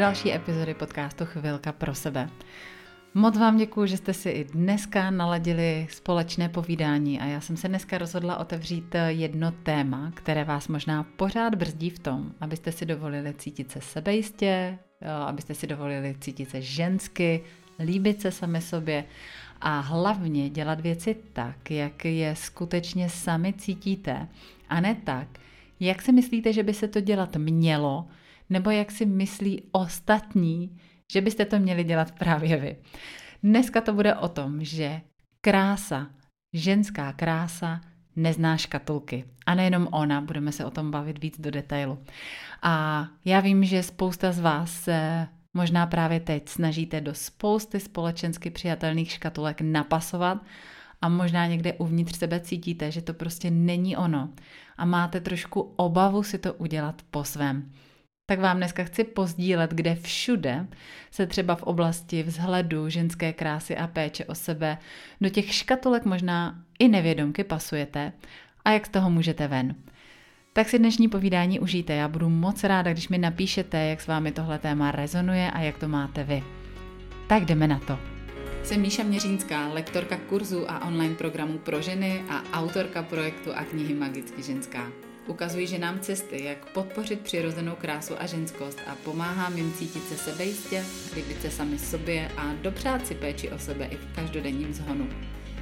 další epizody podcastu Chvilka pro sebe. Moc vám děkuji, že jste si i dneska naladili společné povídání a já jsem se dneska rozhodla otevřít jedno téma, které vás možná pořád brzdí v tom, abyste si dovolili cítit se sebejistě, abyste si dovolili cítit se žensky, líbit se sami sobě a hlavně dělat věci tak, jak je skutečně sami cítíte a ne tak, jak si myslíte, že by se to dělat mělo, nebo jak si myslí ostatní, že byste to měli dělat právě vy. Dneska to bude o tom, že krása, ženská krása, nezná škatulky. A nejenom ona, budeme se o tom bavit víc do detailu. A já vím, že spousta z vás se možná právě teď snažíte do spousty společensky přijatelných škatulek napasovat a možná někde uvnitř sebe cítíte, že to prostě není ono a máte trošku obavu si to udělat po svém tak vám dneska chci pozdílet, kde všude se třeba v oblasti vzhledu, ženské krásy a péče o sebe do těch škatulek možná i nevědomky pasujete a jak z toho můžete ven. Tak si dnešní povídání užijte. Já budu moc ráda, když mi napíšete, jak s vámi tohle téma rezonuje a jak to máte vy. Tak jdeme na to. Jsem Míša Měřínská, lektorka kurzu a online programů pro ženy a autorka projektu a knihy Magicky ženská. Ukazují ženám cesty, jak podpořit přirozenou krásu a ženskost a pomáhám jim cítit se sebejistě, líbit se sami sobě a dopřát si péči o sebe i v každodenním zhonu.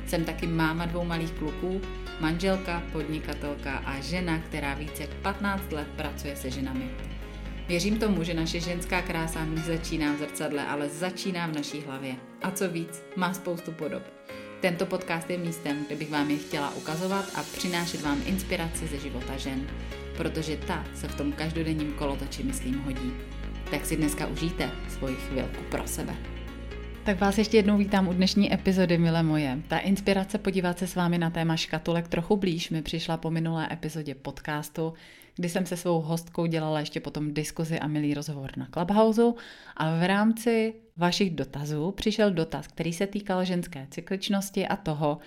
Jsem taky máma dvou malých kluků, manželka, podnikatelka a žena, která více jak 15 let pracuje se ženami. Věřím tomu, že naše ženská krása nezačíná v zrcadle, ale začíná v naší hlavě. A co víc, má spoustu podob. Tento podcast je místem, kde bych vám je chtěla ukazovat a přinášet vám inspiraci ze života žen, protože ta se v tom každodenním kolotoči, myslím, hodí. Tak si dneska užijte svoji chvilku pro sebe. Tak vás ještě jednou vítám u dnešní epizody, milé moje. Ta inspirace podívat se s vámi na téma škatulek trochu blíž mi přišla po minulé epizodě podcastu, kdy jsem se svou hostkou dělala ještě potom diskuzi a milý rozhovor na Clubhouse a v rámci vašich dotazů přišel dotaz, který se týkal ženské cykličnosti a toho,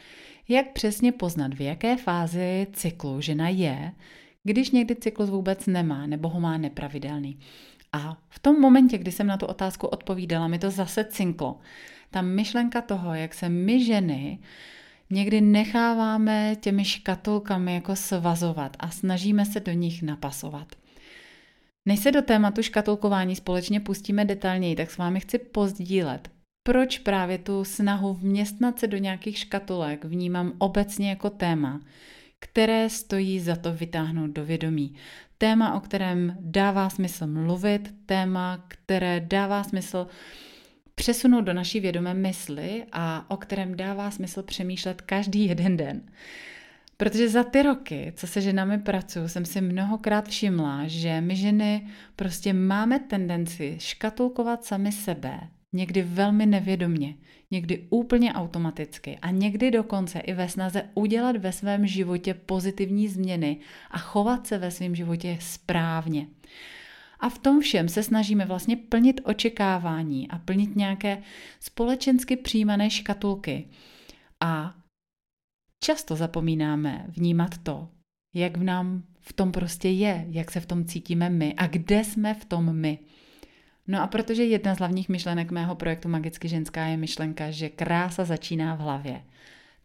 jak přesně poznat, v jaké fázi cyklu žena je, když někdy cyklus vůbec nemá nebo ho má nepravidelný. A v tom momentě, kdy jsem na tu otázku odpovídala, mi to zase cinklo. Ta myšlenka toho, jak se my ženy někdy necháváme těmi škatulkami jako svazovat a snažíme se do nich napasovat. Než se do tématu škatulkování společně pustíme detailněji, tak s vámi chci pozdílet, proč právě tu snahu vměstnat se do nějakých škatulek vnímám obecně jako téma, které stojí za to vytáhnout do vědomí. Téma, o kterém dává smysl mluvit, téma, které dává smysl přesunout do naší vědomé mysli a o kterém dává smysl přemýšlet každý jeden den. Protože za ty roky, co se ženami pracuju, jsem si mnohokrát všimla, že my ženy prostě máme tendenci škatulkovat sami sebe, někdy velmi nevědomně, někdy úplně automaticky a někdy dokonce i ve snaze udělat ve svém životě pozitivní změny a chovat se ve svém životě správně. A v tom všem se snažíme vlastně plnit očekávání a plnit nějaké společensky přijímané škatulky. A často zapomínáme vnímat to, jak v nám v tom prostě je, jak se v tom cítíme my a kde jsme v tom my. No a protože jedna z hlavních myšlenek mého projektu Magicky ženská je myšlenka, že krása začíná v hlavě,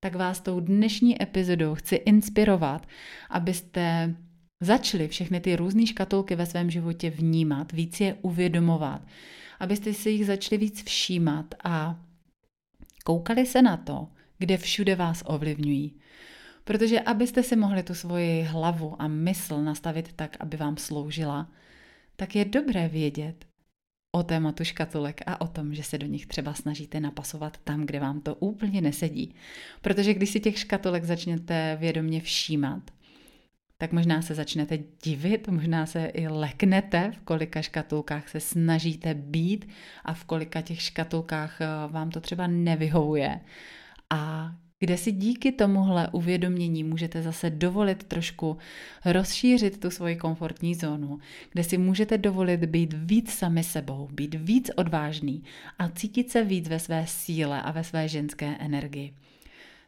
tak vás tou dnešní epizodou chci inspirovat, abyste začali všechny ty různé škatulky ve svém životě vnímat, víc je uvědomovat, abyste si jich začali víc všímat a koukali se na to, kde všude vás ovlivňují. Protože abyste si mohli tu svoji hlavu a mysl nastavit tak, aby vám sloužila, tak je dobré vědět o tématu škatulek a o tom, že se do nich třeba snažíte napasovat tam, kde vám to úplně nesedí. Protože když si těch škatulek začnete vědomě všímat, tak možná se začnete divit, možná se i leknete, v kolika škatulkách se snažíte být a v kolika těch škatulkách eh, vám to třeba nevyhovuje. A kde si díky tomuhle uvědomění můžete zase dovolit trošku rozšířit tu svoji komfortní zónu, kde si můžete dovolit být víc sami sebou, být víc odvážný a cítit se víc ve své síle a ve své ženské energii.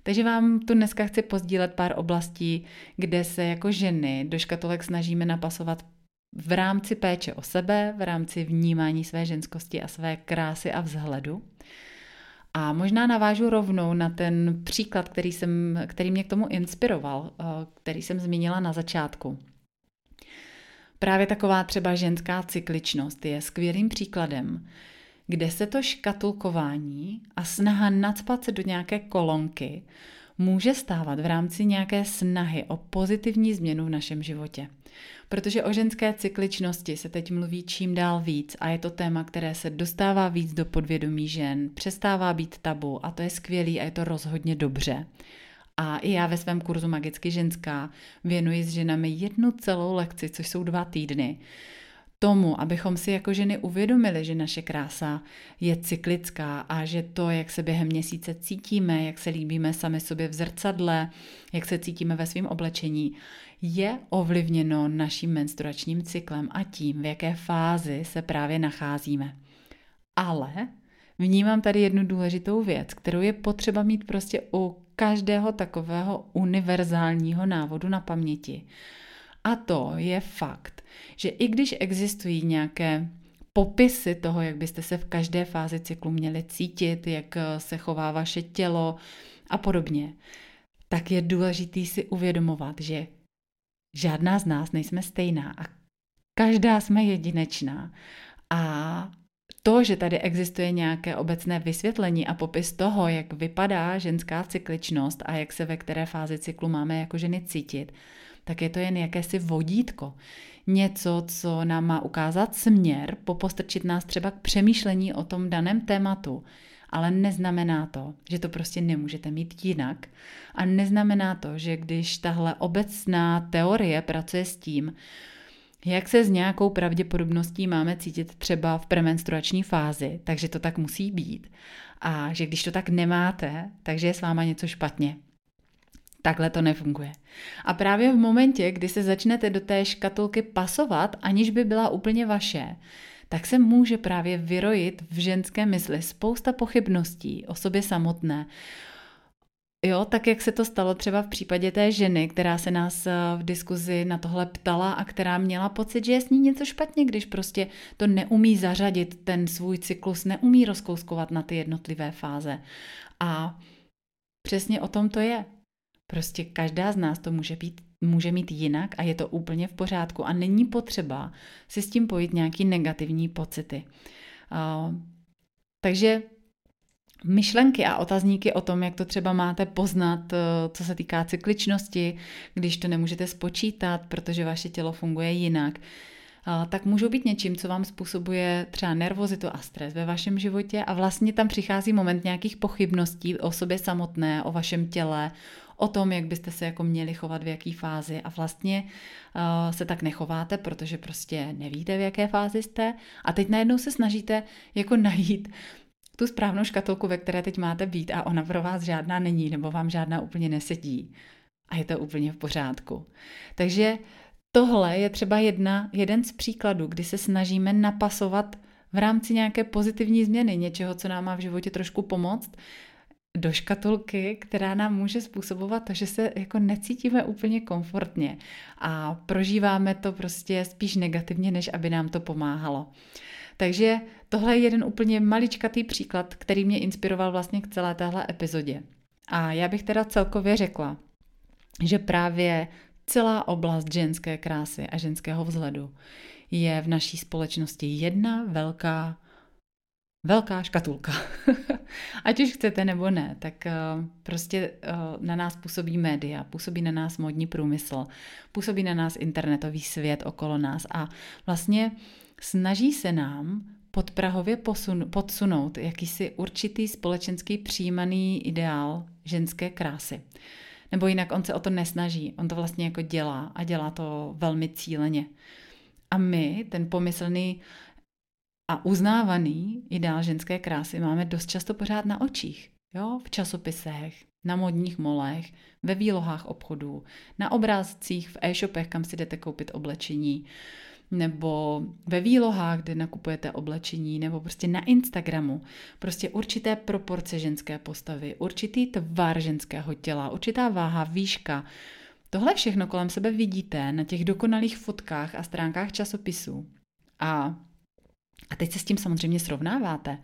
Takže vám tu dneska chci pozdílet pár oblastí, kde se jako ženy do škatulek snažíme napasovat v rámci péče o sebe, v rámci vnímání své ženskosti a své krásy a vzhledu. A možná navážu rovnou na ten příklad, který, jsem, který mě k tomu inspiroval, eh, který jsem zmínila na začátku. Právě taková třeba ženská cykličnost je skvělým příkladem, kde se to škatulkování a snaha nadspat se do nějaké kolonky může stávat v rámci nějaké snahy o pozitivní změnu v našem životě. Protože o ženské cykličnosti se teď mluví čím dál víc a je to téma, které se dostává víc do podvědomí žen, přestává být tabu a to je skvělý a je to rozhodně dobře. A i já ve svém kurzu Magicky ženská věnuji s ženami jednu celou lekci, což jsou dva týdny, tomu, abychom si jako ženy uvědomili, že naše krása je cyklická a že to, jak se během měsíce cítíme, jak se líbíme sami sobě v zrcadle, jak se cítíme ve svém oblečení, je ovlivněno naším menstruačním cyklem a tím, v jaké fázi se právě nacházíme. Ale vnímám tady jednu důležitou věc, kterou je potřeba mít prostě u každého takového univerzálního návodu na paměti. A to je fakt, že i když existují nějaké popisy toho, jak byste se v každé fázi cyklu měli cítit, jak se chová vaše tělo a podobně, tak je důležitý si uvědomovat, že žádná z nás nejsme stejná a každá jsme jedinečná. A to, že tady existuje nějaké obecné vysvětlení a popis toho, jak vypadá ženská cykličnost a jak se ve které fázi cyklu máme jako ženy cítit, tak je to jen jakési vodítko. Něco, co nám má ukázat směr, popostrčit nás třeba k přemýšlení o tom daném tématu, ale neznamená to, že to prostě nemůžete mít jinak. A neznamená to, že když tahle obecná teorie pracuje s tím, jak se s nějakou pravděpodobností máme cítit třeba v premenstruační fázi, takže to tak musí být. A že když to tak nemáte, takže je s váma něco špatně. Takhle to nefunguje. A právě v momentě, kdy se začnete do té škatulky pasovat, aniž by byla úplně vaše, tak se může právě vyrojit v ženské mysli spousta pochybností o sobě samotné, Jo, tak jak se to stalo třeba v případě té ženy, která se nás eh, v diskuzi na tohle ptala a která měla pocit, že je s ní něco špatně, když prostě to neumí zařadit, ten svůj cyklus neumí rozkouskovat na ty jednotlivé fáze. A přesně o tom to je. Prostě každá z nás to může, být, může mít jinak a je to úplně v pořádku a není potřeba si s tím pojít nějaký negativní pocity. Uh, takže myšlenky a otazníky o tom, jak to třeba máte poznat, eh, co se týká cykličnosti, když to nemůžete spočítat, protože vaše tělo funguje jinak, tak můžou být něčím, co vám způsobuje třeba nervozitu a stres ve vašem životě a vlastně tam přichází moment nějakých pochybností o sobě samotné, o vašem těle, o tom, jak byste se jako měli chovat v jaký fázi a vlastně uh, se tak nechováte, protože prostě nevíte, v jaké fázi jste a teď najednou se snažíte jako najít tu správnou škatulku, ve které teď máte být a ona pro vás žádná není nebo vám žádná úplně nesedí. A je to úplně v pořádku. Takže tohle je třeba jedna, jeden z příkladů, kdy se snažíme napasovat v rámci nějaké pozitivní změny, něčeho, co nám má v životě trošku pomoct, do škatulky, která nám může způsobovat to, že se jako necítíme úplně komfortně a prožíváme to prostě spíš negativně, než aby nám to pomáhalo. Takže tohle je jeden úplně maličkatý příklad, který mě inspiroval vlastně k celé téhle epizodě. A já bych teda celkově řekla, že právě celá oblast ženské krásy a ženského vzhledu je v naší společnosti jedna velká velká škatulka. Ať už chcete nebo ne, tak uh, prostě uh, na nás působí média, působí na nás modní průmysl, působí na nás internetový svět okolo nás a vlastně snaží se nám podprahově posun, podsunout jakýsi určitý společenský přijímaný ideál ženské krásy. Nebo jinak on se o to nesnaží, on to vlastně jako dělá a dělá to velmi cíleně. A my, ten pomyslný a uznávaný ideál ženské krásy máme dost často pořád na očích. Jo? V časopisech, na modních molech, ve výlohách obchodů, na obrázcích v e-shopech, kam si jdete koupit oblečení, nebo ve výlohách, kde nakupujete oblečení, nebo prostě na Instagramu. Prostě určité proporce ženské postavy, určitý tvar ženského těla, určitá váha, výška, Tohle všechno kolem sebe vidíte na těch dokonalých fotkách a stránkách časopisů. A, a teď se s tím samozřejmě srovnáváte.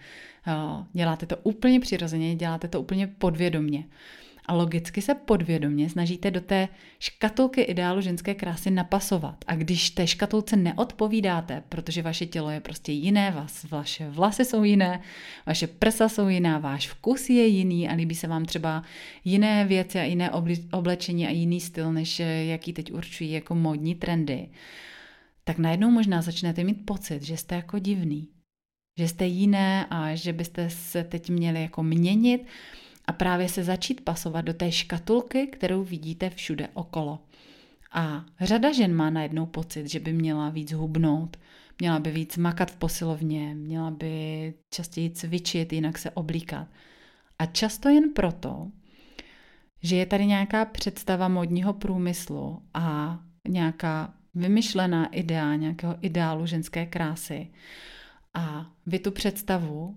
Děláte to úplně přirozeně, děláte to úplně podvědomně a logicky se podvědomě snažíte do té škatulky ideálu ženské krásy napasovat. A když té škatulce neodpovídáte, protože vaše tělo je prostě jiné, vás, vaše vlasy jsou jiné, vaše prsa jsou jiná, váš vkus je jiný a líbí se vám třeba jiné věci a jiné oblečení a jiný styl, než jaký teď určují jako módní trendy, tak najednou možná začnete mít pocit, že jste jako divný, že jste jiné a že byste se teď měli jako měnit a právě se začít pasovat do té škatulky, kterou vidíte všude okolo. A řada žen má najednou pocit, že by měla víc hubnout, měla by víc makat v posilovně, měla by častěji cvičit, jinak se oblíkat. A často jen proto, že je tady nějaká představa modního průmyslu a nějaká vymyšlená idea nějakého ideálu ženské krásy. A vy tu představu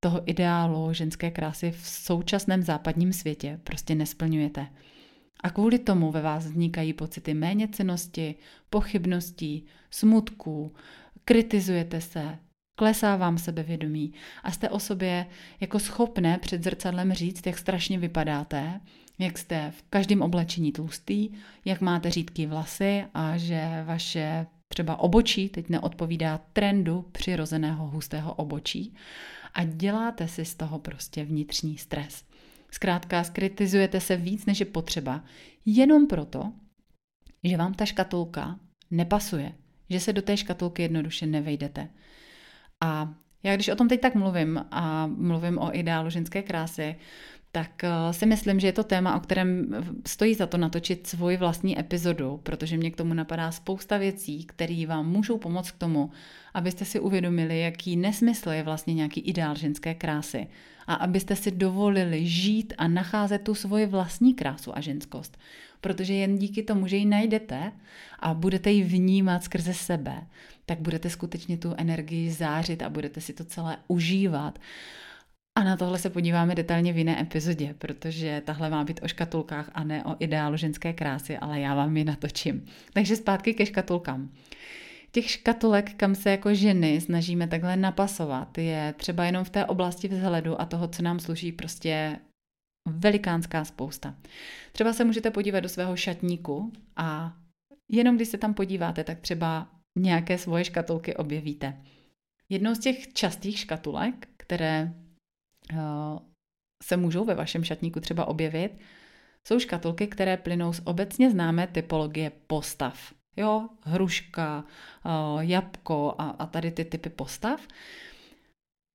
toho ideálu ženské krásy v současném západním světě prostě nesplňujete. A kvůli tomu ve vás vznikají pocity méněcenosti, pochybností, smutků, kritizujete se, klesá vám sebevědomí a jste o sobě jako schopné před zrcadlem říct, jak strašně vypadáte, jak jste v každém oblečení tlustý, jak máte řídký vlasy a že vaše třeba obočí teď neodpovídá trendu přirozeného hustého obočí a děláte si z toho prostě vnitřní stres. Zkrátka, skritizujete se víc, než je potřeba, jenom proto, že vám ta škatulka nepasuje, že se do té škatulky jednoduše nevejdete. A já když o tom teď tak mluvím a mluvím o ideálu ženské krásy, tak eh, si myslím, že je to téma, o kterém stojí za to natočit svůj vlastní epizodu, protože mě k tomu napadá spousta věcí, které vám můžou pomoct k tomu, abyste si uvědomili, jaký nesmysl je vlastně nějaký ideál ženské krásy a abyste si dovolili žít a nacházet tu svoji vlastní krásu a ženskost. Protože jen díky tomu, že ji najdete a budete ji vnímat skrze sebe, tak budete skutečně tu energii zářit a budete si to celé užívat. A na tohle se podíváme detailně v jiné epizodě, protože tahle má být o škatulkách a ne o ideálu ženské krásy, ale já vám ji natočím. Takže zpátky ke škatulkám. Těch škatulek, kam se jako ženy snažíme takhle napasovat, je třeba jenom v té oblasti vzhledu a toho, co nám sluší prostě velikánská spousta. Třeba se můžete podívat do svého šatníku a jenom když se tam podíváte, tak třeba nějaké svoje škatulky objevíte. Jednou z těch častých škatulek, které se můžou ve vašem šatníku třeba objevit, jsou škatulky, které plynou z obecně známé typologie postav. Jo, hruška, uh, jabko a, a tady ty typy postav.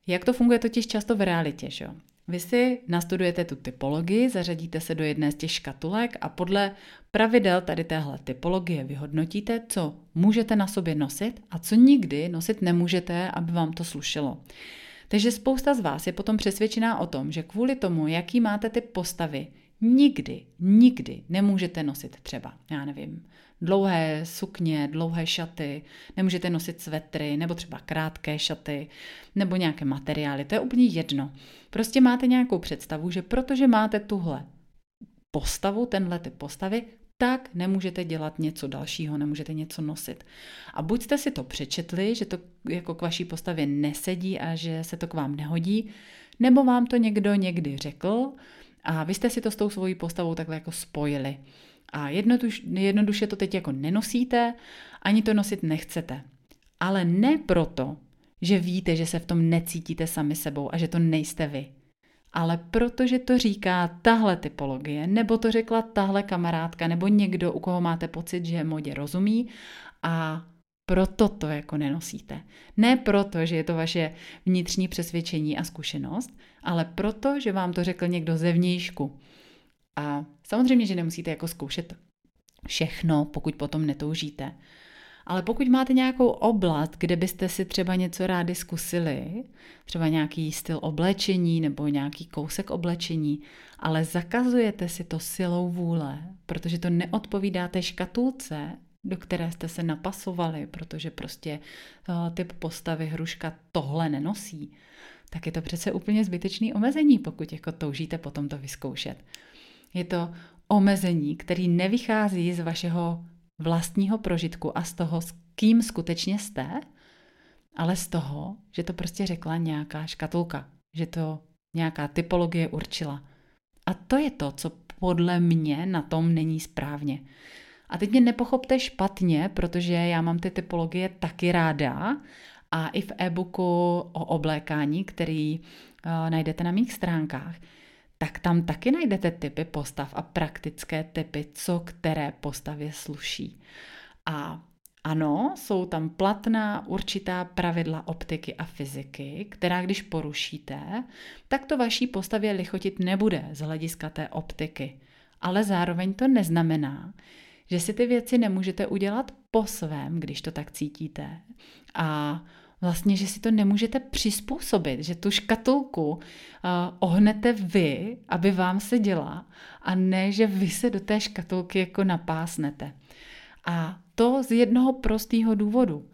Jak to funguje totiž často v realitě, že jo? Vy si nastudujete tu typologii, zařadíte se do jedné z těch škatulek a podle pravidel tady téhle typologie vyhodnotíte, co můžete na sobě nosit a co nikdy nosit nemůžete, aby vám to slušelo. Takže spousta z vás je potom přesvědčená o tom, že kvůli tomu, jaký máte ty postavy, nikdy, nikdy nemůžete nosit třeba, já nevím, dlouhé sukně, dlouhé šaty, nemůžete nosit svetry nebo třeba krátké šaty nebo nějaké materiály, to je úplně jedno. Prostě máte nějakou představu, že protože máte tuhle postavu, tenhle typ postavy, tak nemůžete dělat něco dalšího, nemůžete něco nosit. A buď jste si to přečetli, že to jako k vaší postavě nesedí a že se to k vám nehodí, nebo vám to někdo někdy řekl a vy jste si to s tou svojí postavou takhle jako spojili. A jednoduš, jednoduše to teď jako nenosíte, ani to nosit nechcete. Ale ne proto, že víte, že se v tom necítíte sami sebou a že to nejste vy. Ale protože to říká tahle typologie, nebo to řekla tahle kamarádka, nebo někdo, u koho máte pocit, že modě rozumí a proto to jako nenosíte. Ne proto, že je to vaše vnitřní přesvědčení a zkušenost, ale proto, že vám to řekl někdo zevnějšku. A samozřejmě, že nemusíte jako zkoušet všechno, pokud potom netoužíte. Ale pokud máte nějakou oblast, kde byste si třeba něco rádi zkusili, třeba nějaký styl oblečení nebo nějaký kousek oblečení, ale zakazujete si to silou vůle, protože to neodpovídá té škatulce, do které jste se napasovali, protože prostě uh, typ postavy hruška tohle nenosí, tak je to přece úplně zbytečný omezení, pokud jako toužíte potom to vyzkoušet. Je to omezení, který nevychází z vašeho vlastního prožitku a z toho, s kým skutečně jste, ale z toho, že to prostě řekla nějaká škatulka, že to nějaká typologie určila. A to je to, co podle mě na tom není správně. A teď mě nepochopte špatně, protože já mám ty typologie taky ráda a i v e-booku o oblékání, který uh, najdete na mých stránkách, tak tam taky najdete typy postav a praktické typy, co které postavě sluší. A ano, jsou tam platná určitá pravidla optiky a fyziky, která když porušíte, tak to vaší postavě lichotit nebude z hlediska té optiky. Ale zároveň to neznamená, že si ty věci nemůžete udělat po svém, když to tak cítíte. A vlastně, že si to nemůžete přizpůsobit, že tu škatulku uh, ohnete vy, aby vám se děla, a ne, že vy se do té škatulky jako napásnete. A to z jednoho prostého důvodu.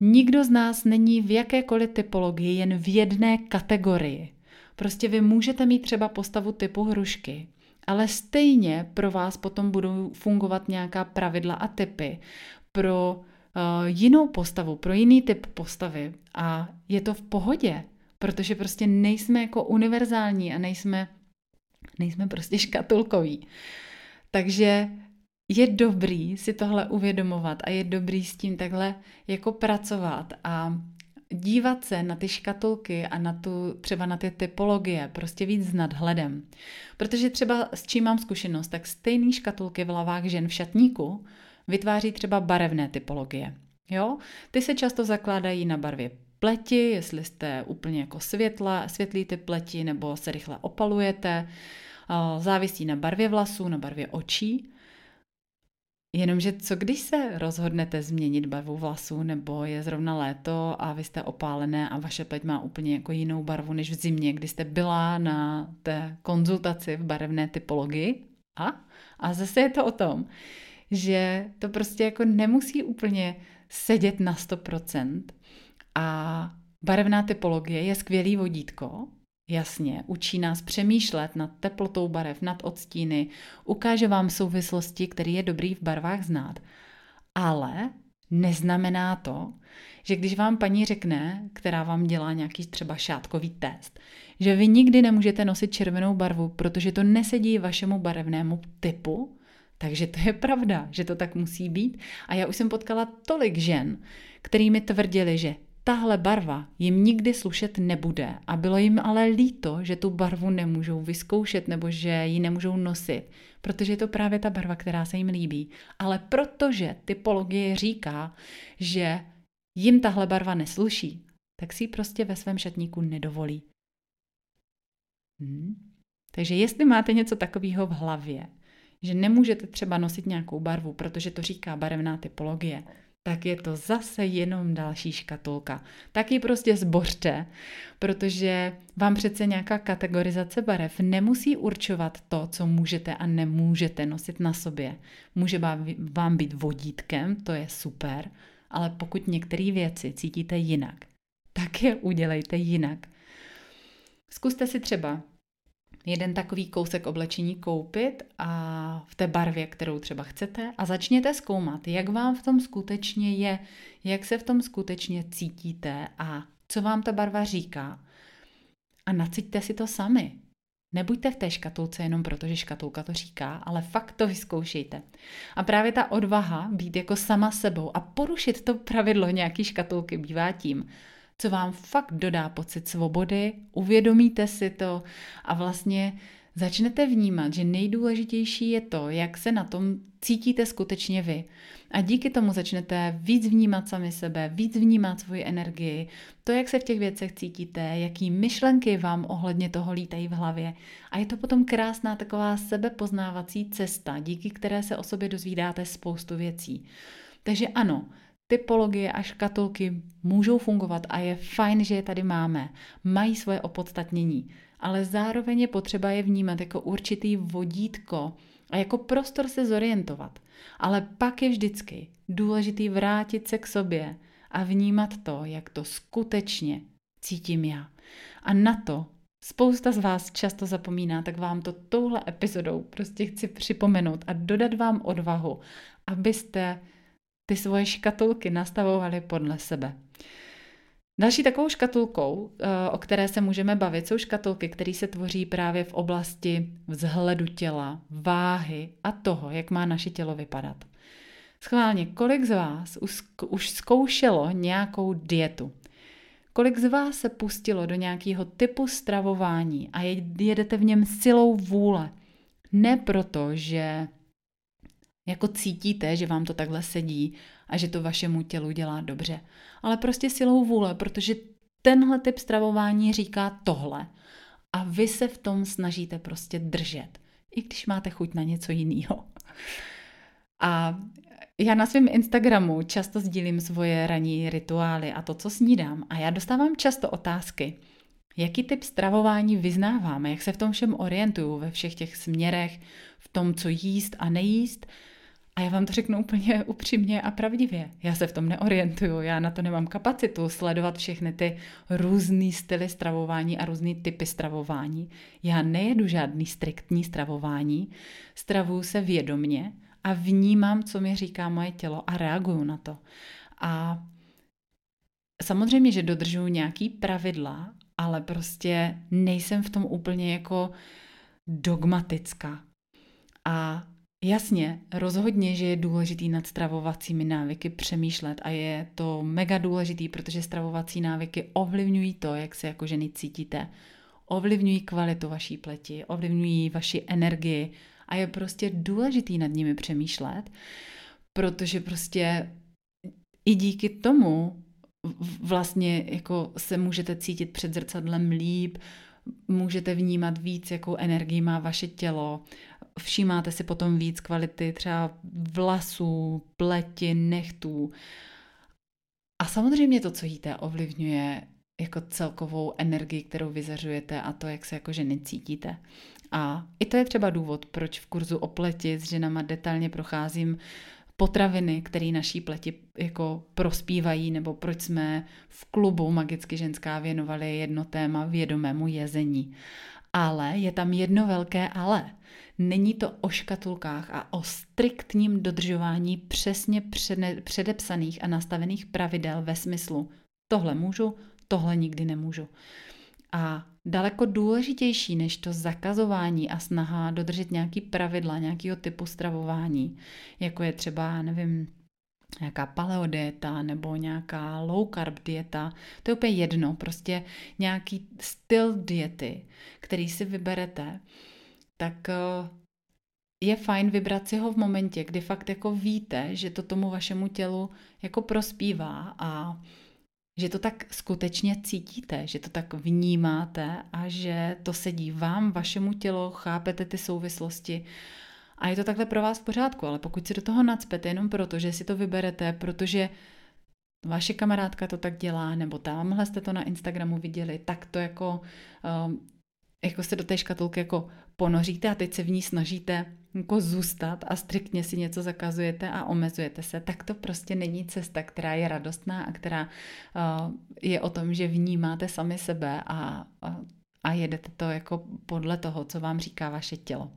Nikdo z nás není v jakékoliv typologii jen v jedné kategorii. Prostě vy můžete mít třeba postavu typu hrušky, ale stejně pro vás potom budou fungovat nějaká pravidla a typy pro jinou postavu, pro jiný typ postavy. A je to v pohodě, protože prostě nejsme jako univerzální a nejsme, nejsme prostě škatulkoví. Takže je dobrý si tohle uvědomovat a je dobrý s tím takhle jako pracovat a dívat se na ty škatulky a na tu, třeba na ty typologie, prostě víc s nadhledem. Protože třeba s čím mám zkušenost, tak stejný škatulky v lavách žen v šatníku vytváří třeba barevné typologie. Jo? Ty se často zakládají na barvě pleti, jestli jste úplně jako světla, světlý typ pleti nebo se rychle opalujete, závisí na barvě vlasů, na barvě očí. Jenomže co když se rozhodnete změnit barvu vlasů, nebo je zrovna léto a vy jste opálené a vaše pleť má úplně jako jinou barvu než v zimě, kdy jste byla na té konzultaci v barevné typologii? A? A zase je to o tom, že to prostě jako nemusí úplně sedět na 100%. A barevná typologie je skvělý vodítko, Jasně, učí nás přemýšlet nad teplotou barev, nad odstíny, ukáže vám souvislosti, které je dobrý v barvách znát. Ale neznamená to, že když vám paní řekne, která vám dělá nějaký třeba šátkový test, že vy nikdy nemůžete nosit červenou barvu, protože to nesedí vašemu barevnému typu, takže to je pravda, že to tak musí být. A já už jsem potkala tolik žen, kterými tvrdili, že tahle barva jim nikdy slušet nebude a bylo jim ale líto, že tu barvu nemůžou vyzkoušet nebo že ji nemůžou nosit, protože je to právě ta barva, která se jim líbí. Ale protože typologie říká, že jim tahle barva nesluší, tak si ji prostě ve svém šatníku nedovolí. Hmm. Takže jestli máte něco takového v hlavě, že nemůžete třeba nosit nějakou barvu, protože to říká barevná typologie, tak je to zase jenom další škatulka. Tak ji prostě zbořte, protože vám přece nějaká kategorizace barev nemusí určovat to, co můžete a nemůžete nosit na sobě. Může vám být vodítkem, to je super, ale pokud některé věci cítíte jinak, tak je udělejte jinak. Zkuste si třeba jeden takový kousek oblečení koupit a v té barvě, kterou třeba chcete a začněte zkoumat, jak vám v tom skutečně je, jak se v tom skutečně cítíte a co vám ta barva říká. A naciťte si to sami. Nebuďte v té škatulce jenom proto, že škatulka to říká, ale fakt to vyzkoušejte. A právě ta odvaha být jako sama sebou a porušit to pravidlo nějaký škatulky bývá tím, co vám fakt dodá pocit svobody, uvědomíte si to a vlastně začnete vnímat, že nejdůležitější je to, jak se na tom cítíte skutečně vy. A díky tomu začnete víc vnímat sami sebe, víc vnímat svoji energii, to, jak se v těch věcech cítíte, jaký myšlenky vám ohledně toho lítají v hlavě. A je to potom krásná taková sebepoznávací cesta, díky které se o sobě dozvídáte spoustu věcí. Takže ano, typologie a škatulky můžou fungovat a je fajn, že je tady máme. Mají svoje opodstatnění, ale zároveň je potřeba je vnímat jako určitý vodítko a jako prostor se zorientovat. Ale pak je vždycky důležitý vrátit se k sobě a vnímat to, jak to skutečně cítím já. A na to spousta z vás často zapomíná, tak vám to touhle epizodou prostě chci připomenout a dodat vám odvahu, abyste ty svoje škatulky nastavovali podle sebe. Další takovou škatulkou, eh, o které se můžeme bavit, jsou škatulky, které se tvoří právě v oblasti vzhledu těla, váhy a toho, jak má naše tělo vypadat. Schválně, kolik z vás už zkoušelo nějakou dietu? Kolik z vás se pustilo do nějakého typu stravování a jedete v něm silou vůle? Ne proto, že jako cítíte, že vám to takhle sedí a že to vašemu tělu dělá dobře, ale prostě silou vůle, protože tenhle typ stravování říká tohle a vy se v tom snažíte prostě držet, i když máte chuť na něco jiného. A já na svém Instagramu často sdílím svoje ranní rituály a to, co snídám. A já dostávám často otázky, jaký typ stravování vyznávám, jak se v tom všem orientuju, ve všech těch směrech, v tom, co jíst a nejíst. A já vám to řeknu úplně upřímně a pravdivě. Já se v tom neorientuju, já na to nemám kapacitu sledovat všechny ty různé styly stravování a různé typy stravování. Já nejedu žádný striktní stravování, stravuju se vědomně a vnímám, co mi říká moje tělo a reaguju na to. A samozřejmě, že dodržuju nějaký pravidla, ale prostě nejsem v tom úplně jako dogmatická. A jasně, rozhodně, že je důležitý nad stravovacími návyky přemýšlet a je to mega důležitý, protože stravovací návyky ovlivňují to, jak se jako ženy cítíte, ovlivňují kvalitu vaší pleti, ovlivňují vaši energii, a je prostě důležitý nad nimi přemýšlet, protože prostě i díky tomu vlastně jako se můžete cítit před zrcadlem líp, můžete vnímat víc, jakou energii má vaše tělo, všímáte si potom víc kvality třeba vlasů, pleti, nechtů. A samozřejmě to, co jíte, ovlivňuje jako celkovou energii, kterou vyzařujete a to, jak se jako ženy cítíte. A i to je třeba důvod, proč v kurzu o pleti s ženama detailně procházím potraviny, které naší pleti jako prospívají, nebo proč jsme v klubu Magicky ženská věnovali jedno téma vědomému jezení. Ale je tam jedno velké ale. Není to o škatulkách a o striktním dodržování přesně předepsaných a nastavených pravidel ve smyslu tohle můžu, tohle nikdy nemůžu. A daleko důležitější než to zakazování a snaha dodržet nějaký pravidla, nějakého typu stravování, jako je třeba, nevím, nějaká paleodieta nebo nějaká low carb dieta, to je úplně jedno, prostě nějaký styl diety, který si vyberete, tak eh, je fajn vybrat si ho v momentě, kdy fakt jako víte, že to tomu vašemu tělu jako prospívá a že to tak skutečně cítíte, že to tak vnímáte a že to sedí vám, vašemu tělu, chápete ty souvislosti a je to takhle pro vás v pořádku, ale pokud si do toho nacpete jenom proto, že si to vyberete, protože vaše kamarádka to tak dělá, nebo tamhle jste to na Instagramu viděli, tak to jako, um, jako se do té škatulky jako ponoříte a teď se v ní snažíte jako zůstat a striktně si něco zakazujete a omezujete se, tak to prostě není cesta, která je radostná a která uh, je o tom, že vnímáte sami sebe a, a, a jedete to jako podle toho, co vám říká vaše tělo.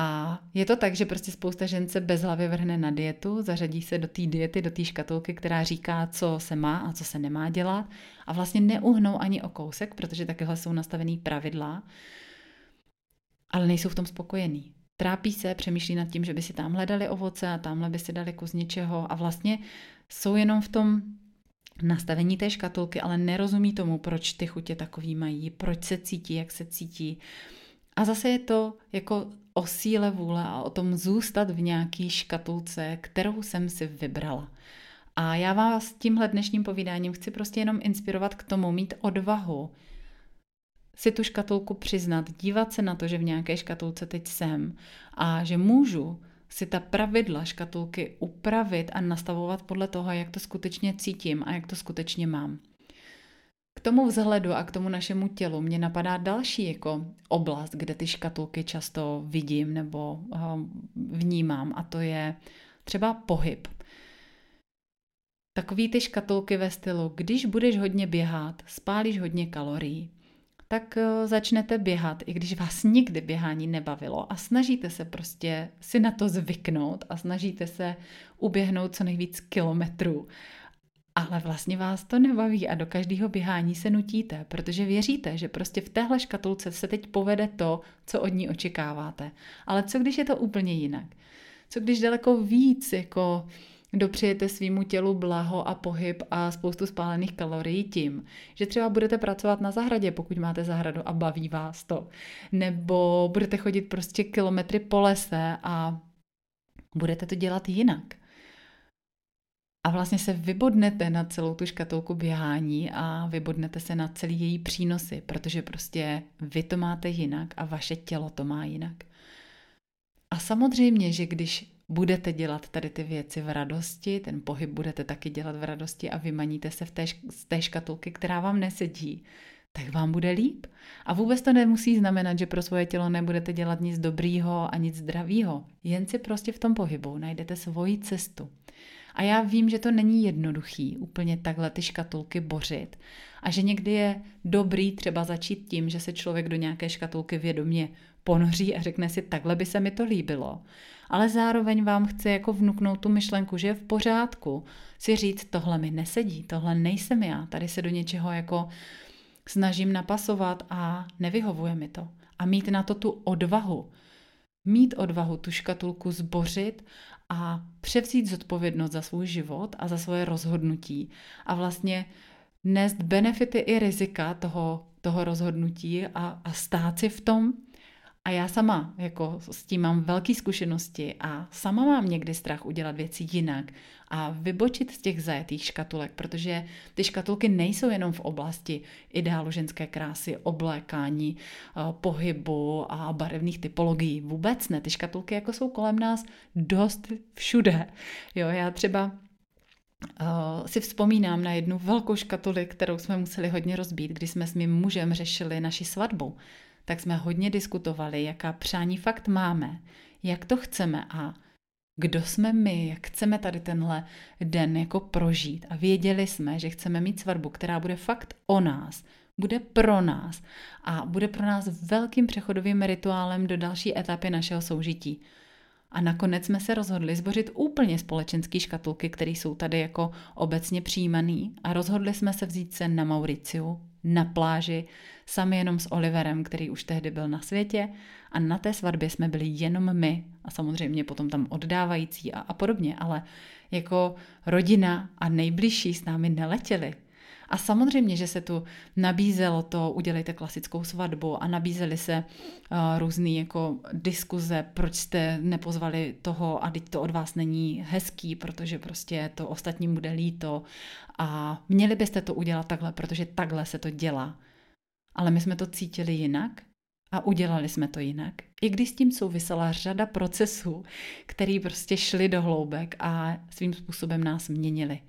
A je to tak, že prostě spousta žen se bez hlavy vrhne na dietu, zařadí se do té diety, do té škatulky, která říká, co se má a co se nemá dělat a vlastně neuhnou ani o kousek, protože takhle jsou nastavený pravidla, ale nejsou v tom spokojení. Trápí se, přemýšlí nad tím, že by si tam dali ovoce a tamhle by si dali kus něčeho a vlastně jsou jenom v tom nastavení té škatulky, ale nerozumí tomu, proč ty chutě takový mají, proč se cítí, jak se cítí. A zase je to jako o síle vůle a o tom zůstat v nějaký škatulce, kterou jsem si vybrala. A já vás tímhle dnešním povídáním chci prostě jenom inspirovat k tomu, mít odvahu si tu škatulku přiznat, dívat se na to, že v nějaké škatulce teď jsem a že můžu si ta pravidla škatulky upravit a nastavovat podle toho, jak to skutečně cítím a jak to skutečně mám. K tomu vzhledu a k tomu našemu tělu mě napadá další jako oblast, kde ty škatulky často vidím nebo um, vnímám a to je třeba pohyb. Takový ty škatulky ve stylu, když budeš hodně běhat, spálíš hodně kalorií, tak eh, začnete běhat, i když vás nikdy běhání nebavilo a snažíte se prostě si na to zvyknout a snažíte se uběhnout co nejvíc kilometrů. Ale vlastně vás to nebaví a do každého běhání se nutíte, protože věříte, že prostě v téhle škatulce se teď povede to, co od ní očekáváte. Ale co když je to úplně jinak? Co když daleko víc jako dopřejete svýmu tělu blaho a pohyb a spoustu spálených kalorií tím, že třeba budete pracovat na zahradě, pokud máte zahradu a baví vás to. Nebo budete chodit prostě kilometry po lese a budete to dělat jinak. A vlastně se vybodnete na celou tu škatulku běhání a vybodnete se na celý její přínosy, protože prostě vy to máte jinak a vaše tělo to má jinak. A samozřejmě, že když budete dělat tady ty věci v radosti, ten pohyb budete taky dělat v radosti a vymaníte se v té, z té škatulky, která vám nesedí, tak vám bude líp. A vůbec to nemusí znamenat, že pro svoje tělo nebudete dělat nic dobrýho a nic zdravýho. Jen si prostě v tom pohybu najdete svoji cestu. A já vím, že to není jednoduchý úplně takhle ty škatulky bořit a že někdy je dobrý třeba začít tím, že se člověk do nějaké škatulky vědomě ponoří a řekne si, takhle by se mi to líbilo. Ale zároveň vám chci jako vnuknout tu myšlenku, že je v pořádku si říct, tohle mi nesedí, tohle nejsem já, tady se do něčeho jako snažím napasovat a nevyhovuje mi to. A mít na to tu odvahu, mít odvahu tu škatulku zbořit a převzít zodpovědnost za svůj život a za svoje rozhodnutí a vlastně nést benefity i rizika toho, toho rozhodnutí a, a stát si v tom, a já sama jako s tím mám velké zkušenosti a sama mám někdy strach udělat věci jinak a vybočit z těch zajetých škatulek, protože ty škatulky nejsou jenom v oblasti ideálu ženské krásy, oblékání, eh, pohybu a barevných typologií. Vůbec ne. Ty škatulky jako jsou kolem nás dost všude. Jo, já třeba Uh, si vzpomínám na jednu velkou škatuli, kterou jsme museli hodně rozbít, když jsme s mým mužem řešili naši svatbu tak jsme hodně diskutovali, jaká přání fakt máme, jak to chceme a kdo jsme my, jak chceme tady tenhle den jako prožít. A věděli jsme, že chceme mít svatbu, která bude fakt o nás, bude pro nás a bude pro nás velkým přechodovým rituálem do další etapy našeho soužití. A nakonec jsme se rozhodli zbořit úplně společenské škatulky, které jsou tady jako obecně přijímaný a rozhodli jsme se vzít se na Mauriciu, na pláži, sami jenom s Oliverem, který už tehdy byl na světě a na té svatbě jsme byli jenom my a samozřejmě potom tam oddávající a, a podobně, ale jako rodina a nejbližší s námi neletěli. A samozřejmě, že se tu nabízelo to, udělejte klasickou svatbu a nabízely se uh, různé jako diskuze, proč jste nepozvali toho a teď to od vás není hezký, protože prostě to ostatním bude líto a měli byste to udělat takhle, protože takhle se to dělá. Ale my jsme to cítili jinak a udělali jsme to jinak. I když s tím souvisela řada procesů, které prostě šly do hloubek a svým způsobem nás měnili.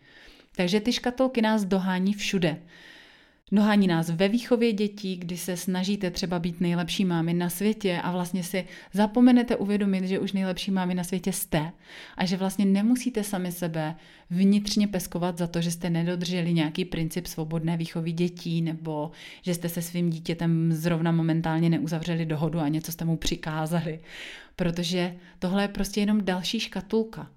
Takže ty škatolky nás dohání všude. Dohání nás ve výchově dětí, kdy se snažíte třeba být nejlepší mámy na světě a vlastně si zapomenete uvědomit, že už nejlepší mámy na světě jste a že vlastně nemusíte sami sebe vnitřně peskovat za to, že jste nedodrželi nějaký princip svobodné výchovy dětí nebo že jste se svým dítětem zrovna momentálně neuzavřeli dohodu a něco jste mu přikázali. Protože tohle je prostě jenom další škatulka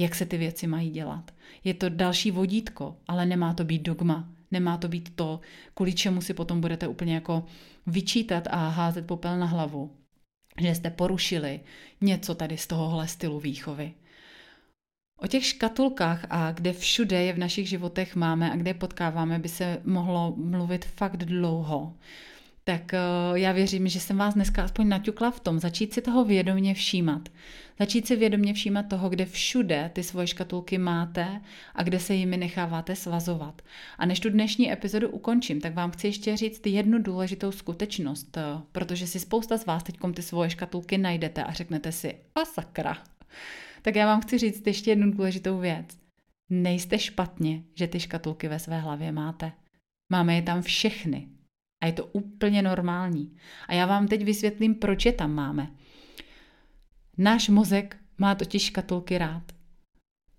jak se ty věci mají dělat. Je to další vodítko, ale nemá to být dogma. Nemá to být to, kvůli čemu si potom budete úplně jako vyčítat a házet popel na hlavu. Že jste porušili něco tady z tohohle stylu výchovy. O těch škatulkách a kde všude je v našich životech máme a kde potkáváme, by se mohlo mluvit fakt dlouho tak eh, já věřím, že jsem vás dneska aspoň naťukla v tom, začít si toho vědomě všímat. Začít si vědomě všímat toho, kde všude ty svoje škatulky máte a kde se jimi necháváte svazovat. A než tu dnešní epizodu ukončím, tak vám chci ještě říct jednu důležitou skutečnost, eh, protože si spousta z vás teď ty svoje škatulky najdete a řeknete si, a sakra. Tak já vám chci říct ještě jednu důležitou věc. Nejste špatně, že ty škatulky ve své hlavě máte. Máme je tam všechny, a je to úplně normální. A já vám teď vysvětlím, proč je tam máme. Náš mozek má totiž škatulky rád.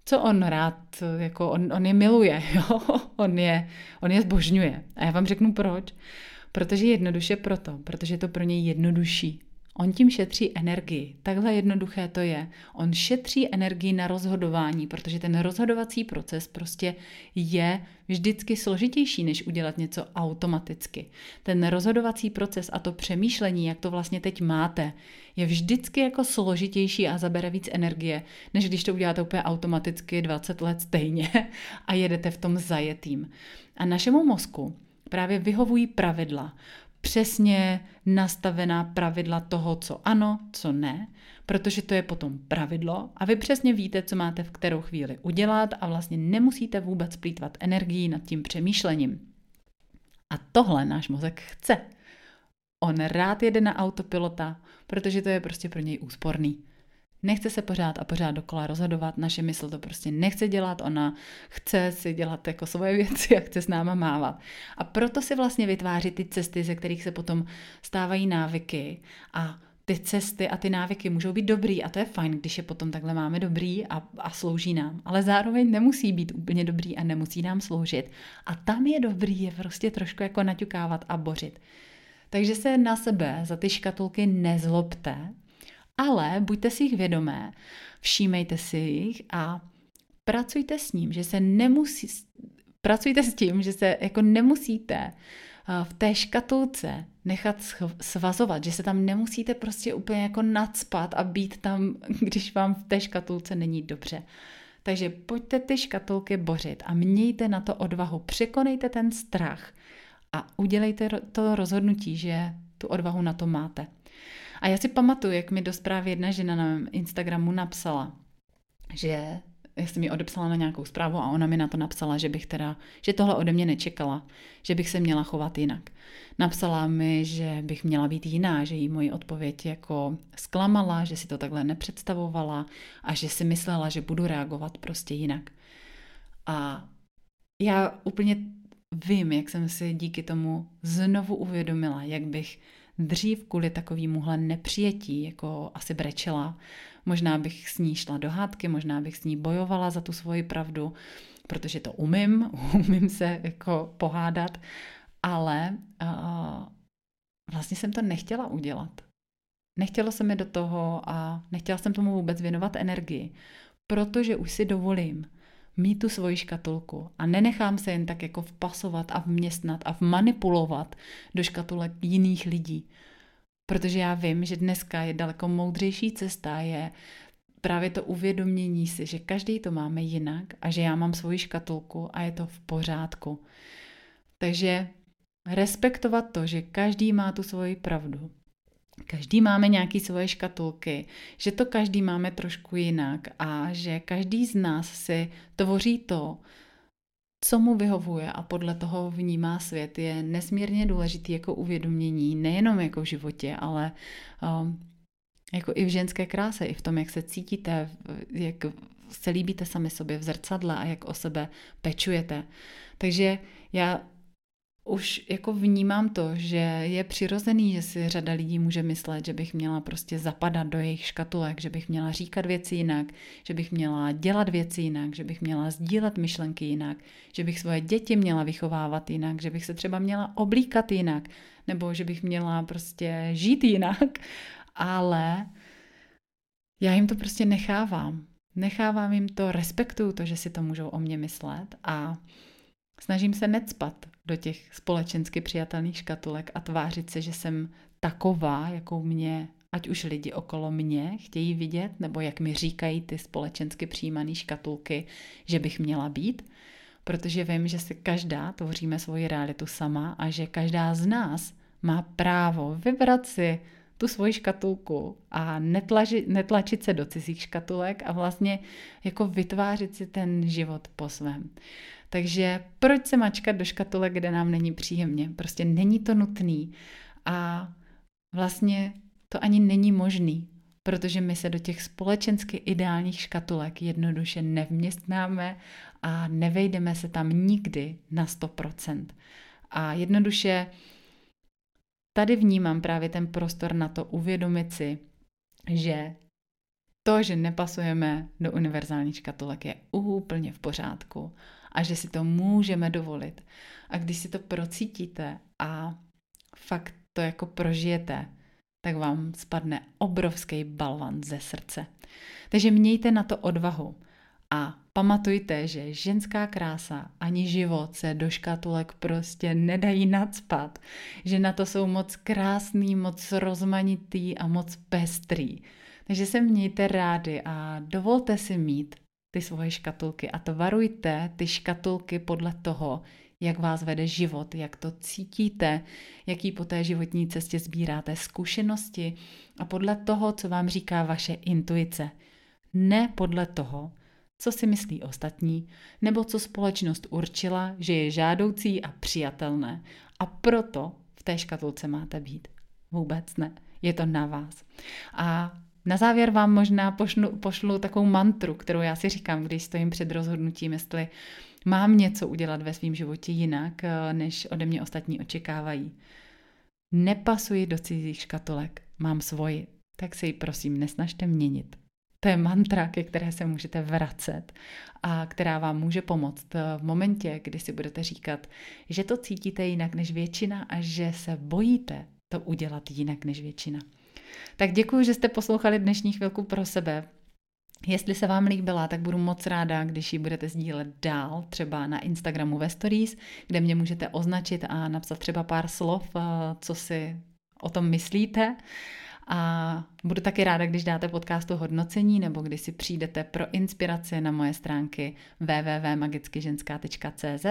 Co on rád, jako on, on je miluje, jo? On, je, on je zbožňuje. A já vám řeknu proč. Protože jednoduše proto, protože je to pro něj jednodušší. On tím šetří energii. Takhle jednoduché to je. On šetří energii na rozhodování, protože ten rozhodovací proces prostě je vždycky složitější, než udělat něco automaticky. Ten rozhodovací proces a to přemýšlení, jak to vlastně teď máte, je vždycky jako složitější a zabere víc energie, než když to uděláte úplně automaticky 20 let stejně a jedete v tom zajetým. A našemu mozku právě vyhovují pravidla přesně nastavená pravidla toho, co ano, co ne, protože to je potom pravidlo a vy přesně víte, co máte v kterou chvíli udělat a vlastně nemusíte vůbec plítvat energií nad tím přemýšlením. A tohle náš mozek chce. On rád jede na autopilota, protože to je prostě pro něj úsporný. Nechce se pořád a pořád dokola rozhodovat, naše mysl to prostě nechce dělat, ona chce si dělat jako svoje věci a chce s náma mávat. A proto si vlastně vytváří ty cesty, ze kterých se potom stávají návyky a ty cesty a ty návyky můžou být dobrý a to je fajn, když je potom takhle máme dobrý a, a slouží nám. Ale zároveň nemusí být úplně dobrý a nemusí nám sloužit. A tam je dobrý je prostě trošku jako naťukávat a bořit. Takže se na sebe za ty škatulky nezlobte, ale buďte si jich vědomé, všímejte si jich a pracujte s ním, že se nemusí, pracujte s tím, že se jako nemusíte eh, v té škatulce nechat svazovat, že se tam nemusíte prostě úplně jako nadspat a být tam, když vám v té škatulce není dobře. Takže pojďte ty škatulky bořit a mějte na to odvahu, překonejte ten strach a udělejte to rozhodnutí, že tu odvahu na to máte. A já si pamatuju, jak mi do zprávy jedna žena na mém Instagramu napsala, že já jsem mi odepsala na nějakou zprávu a ona mi na to napsala, že bych teda, že tohle ode mě nečekala, že bych se měla chovat jinak. Napsala mi, že bych měla být jiná, že jí moji odpověď jako zklamala, že si to takhle nepředstavovala a že si myslela, že budu reagovat prostě jinak. A já úplně vím, jak jsem si díky tomu znovu uvědomila, jak bych dřív kvůli takovýmuhle nepřijetí jako asi brečela. Možná bych s ní šla do hádky, možná bych s ní bojovala za tu svoji pravdu, protože to umím, umím se jako pohádat, ale uh, vlastně jsem to nechtěla udělat. Nechtělo se mi do toho a nechtěla jsem tomu vůbec věnovat energii, protože už si dovolím mít tu svoji škatulku a nenechám se jen tak jako vpasovat a vměstnat a vmanipulovat do škatulek jiných lidí. Protože já vím, že dneska je daleko moudřejší cesta, je právě to uvědomění si, že každý to máme jinak a že já mám svoji škatulku a je to v pořádku. Takže respektovat to, že každý má tu svoji pravdu, Každý máme nějaké svoje škatulky, že to každý máme trošku jinak a že každý z nás si tvoří to, co mu vyhovuje a podle toho vnímá svět, je nesmírně důležitý jako uvědomění, nejenom jako v životě, ale um, jako i v ženské kráse, i v tom, jak se cítíte, jak se líbíte sami sobě v zrcadle a jak o sebe pečujete. Takže já už jako vnímám to, že je přirozený, že si řada lidí může myslet, že bych měla prostě zapadat do jejich škatulek, že bych měla říkat věci jinak, že bych měla dělat věci jinak, že bych měla sdílet myšlenky jinak, že bych svoje děti měla vychovávat jinak, že bych se třeba měla oblíkat jinak, nebo že bych měla prostě žít jinak, ale já jim to prostě nechávám. Nechávám jim to, respektuju to, že si to můžou o mě myslet a Snažím se necpat do těch společensky přijatelných škatulek a tvářit se, že jsem taková, jakou mě, ať už lidi okolo mě chtějí vidět, nebo jak mi říkají ty společensky přijímané škatulky, že bych měla být, protože vím, že si každá tvoříme svoji realitu sama a že každá z nás má právo vybrat si tu svoji škatulku a netlaži, netlačit se do cizích škatulek a vlastně jako vytvářet si ten život po svém. Takže proč se mačkat do škatule, kde nám není příjemně? Prostě není to nutný a vlastně to ani není možný, protože my se do těch společensky ideálních škatulek jednoduše nevměstnáme a nevejdeme se tam nikdy na 100%. A jednoduše tady vnímám právě ten prostor na to uvědomit si, že to, že nepasujeme do univerzálních škatulek, je úplně v pořádku a že si to můžeme dovolit. A když si to procítíte a fakt to jako prožijete, tak vám spadne obrovský balvan ze srdce. Takže mějte na to odvahu a pamatujte, že ženská krása ani život se do škatulek prostě nedají nadspat, že na to jsou moc krásný, moc rozmanitý a moc pestrý. Takže se mějte rádi a dovolte si mít ty svoje škatulky a tvarujte ty škatulky podle toho, jak vás vede život, jak to cítíte, jaký po té životní cestě sbíráte zkušenosti a podle toho, co vám říká vaše intuice. Ne podle toho, co si myslí ostatní, nebo co společnost určila, že je žádoucí a přijatelné. A proto v té škatulce máte být. Vůbec ne. Je to na vás. A na závěr vám možná pošlu, pošlu takovou mantru, kterou já si říkám, když stojím před rozhodnutím, jestli mám něco udělat ve svém životě jinak, eh, než ode mě ostatní očekávají. Nepasuji do cizích škatulek, mám svoji, tak si ji prosím nesnažte měnit. To je mantra, ke které se můžete vracet a která vám může pomoct eh, v momentě, kdy si budete říkat, že to cítíte jinak než většina a že se bojíte to udělat jinak než většina. Tak děkuji, že jste poslouchali dnešní chvilku pro sebe. Jestli se vám líbila, tak budu moc ráda, když ji budete sdílet dál, třeba na Instagramu ve Stories, kde mě můžete označit a napsat třeba pár slov, eh, co si o tom myslíte. A budu taky ráda, když dáte podcastu hodnocení nebo když si přijdete pro inspiraci na moje stránky www.magickyženská.cz.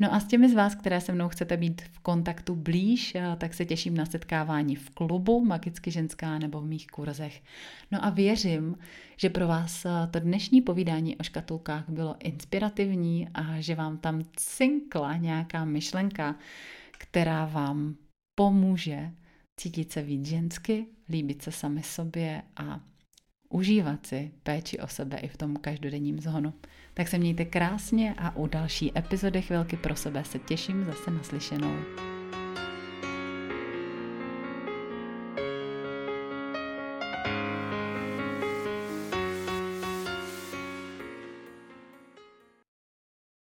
No a s těmi z vás, které se mnou chcete být v kontaktu blíž, eh, tak se těším na setkávání v klubu Magicky ženská nebo v mých kurzech. No a věřím, že pro vás eh, to dnešní povídání o škatulkách bylo inspirativní a že vám tam cinkla nějaká myšlenka, která vám pomůže cítit se víc žensky, líbit se sami sobě a užívat si péči o sebe i v tom každodenním zhonu. Tak se mějte krásně a u další epizody Chvilky pro sebe se těším zase naslyšenou.